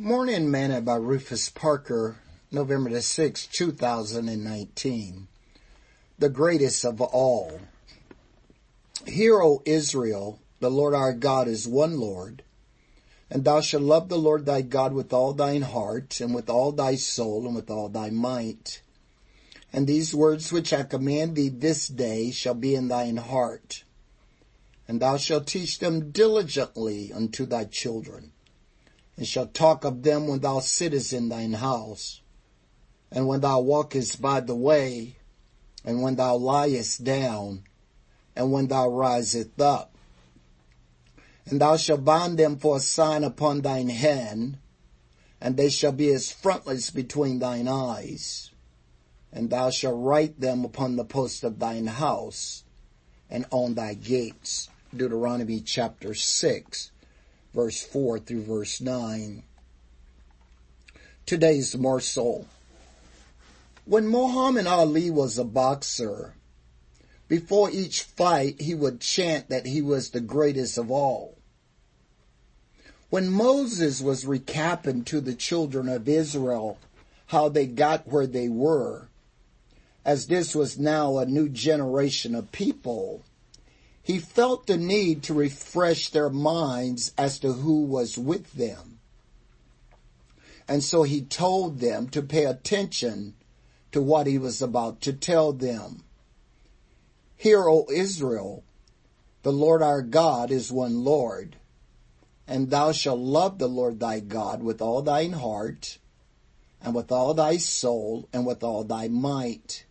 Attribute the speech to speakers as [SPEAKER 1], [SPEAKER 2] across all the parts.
[SPEAKER 1] Morning Manna by Rufus Parker, November the 6th, 2019. The greatest of all. Hear, O Israel, the Lord our God is one Lord, and thou shalt love the Lord thy God with all thine heart, and with all thy soul, and with all thy might. And these words which I command thee this day shall be in thine heart, and thou shalt teach them diligently unto thy children and shalt talk of them when thou sittest in thine house, and when thou walkest by the way, and when thou liest down, and when thou risest up. And thou shalt bind them for a sign upon thine hand, and they shall be as frontlets between thine eyes. And thou shalt write them upon the post of thine house, and on thy gates. Deuteronomy chapter 6 verse 4 through verse 9. Today's morsel. When Muhammad Ali was a boxer, before each fight he would chant that he was the greatest of all. When Moses was recapping to the children of Israel how they got where they were, as this was now a new generation of people, he felt the need to refresh their minds as to who was with them. And so he told them to pay attention to what he was about to tell them. Hear, O Israel, the Lord our God is one Lord, and thou shalt love the Lord thy God with all thine heart, and with all thy soul, and with all thy might.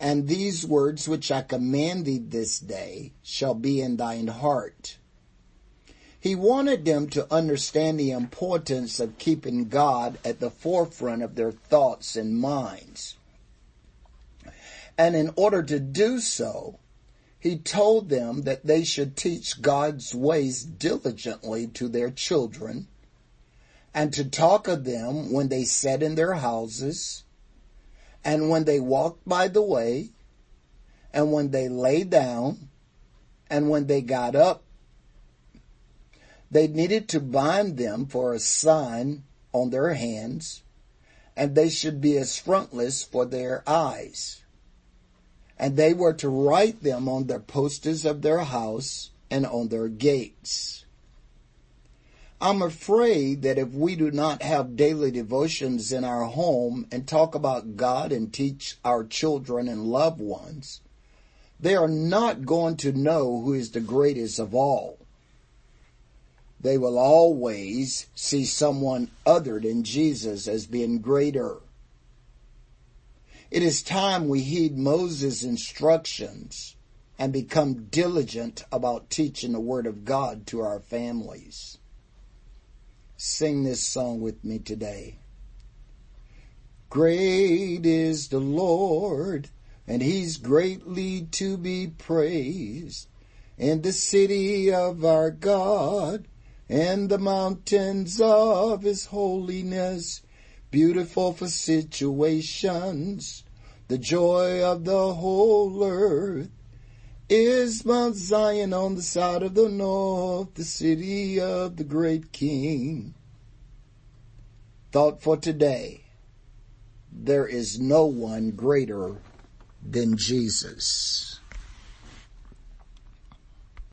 [SPEAKER 1] And these words which I command thee this day shall be in thine heart. He wanted them to understand the importance of keeping God at the forefront of their thoughts and minds. And in order to do so, he told them that they should teach God's ways diligently to their children and to talk of them when they sat in their houses and when they walked by the way, and when they lay down, and when they got up, they needed to bind them for a sign on their hands, and they should be as frontlets for their eyes. And they were to write them on the posters of their house and on their gates. I'm afraid that if we do not have daily devotions in our home and talk about God and teach our children and loved ones, they are not going to know who is the greatest of all. They will always see someone other than Jesus as being greater. It is time we heed Moses' instructions and become diligent about teaching the Word of God to our families. Sing this song with me today. Great is the Lord, and he's greatly to be praised in the city of our God and the mountains of his holiness, beautiful for situations, the joy of the whole earth is Mount Zion on the side of the north, the city of the great king. Thought for today. There is no one greater than Jesus.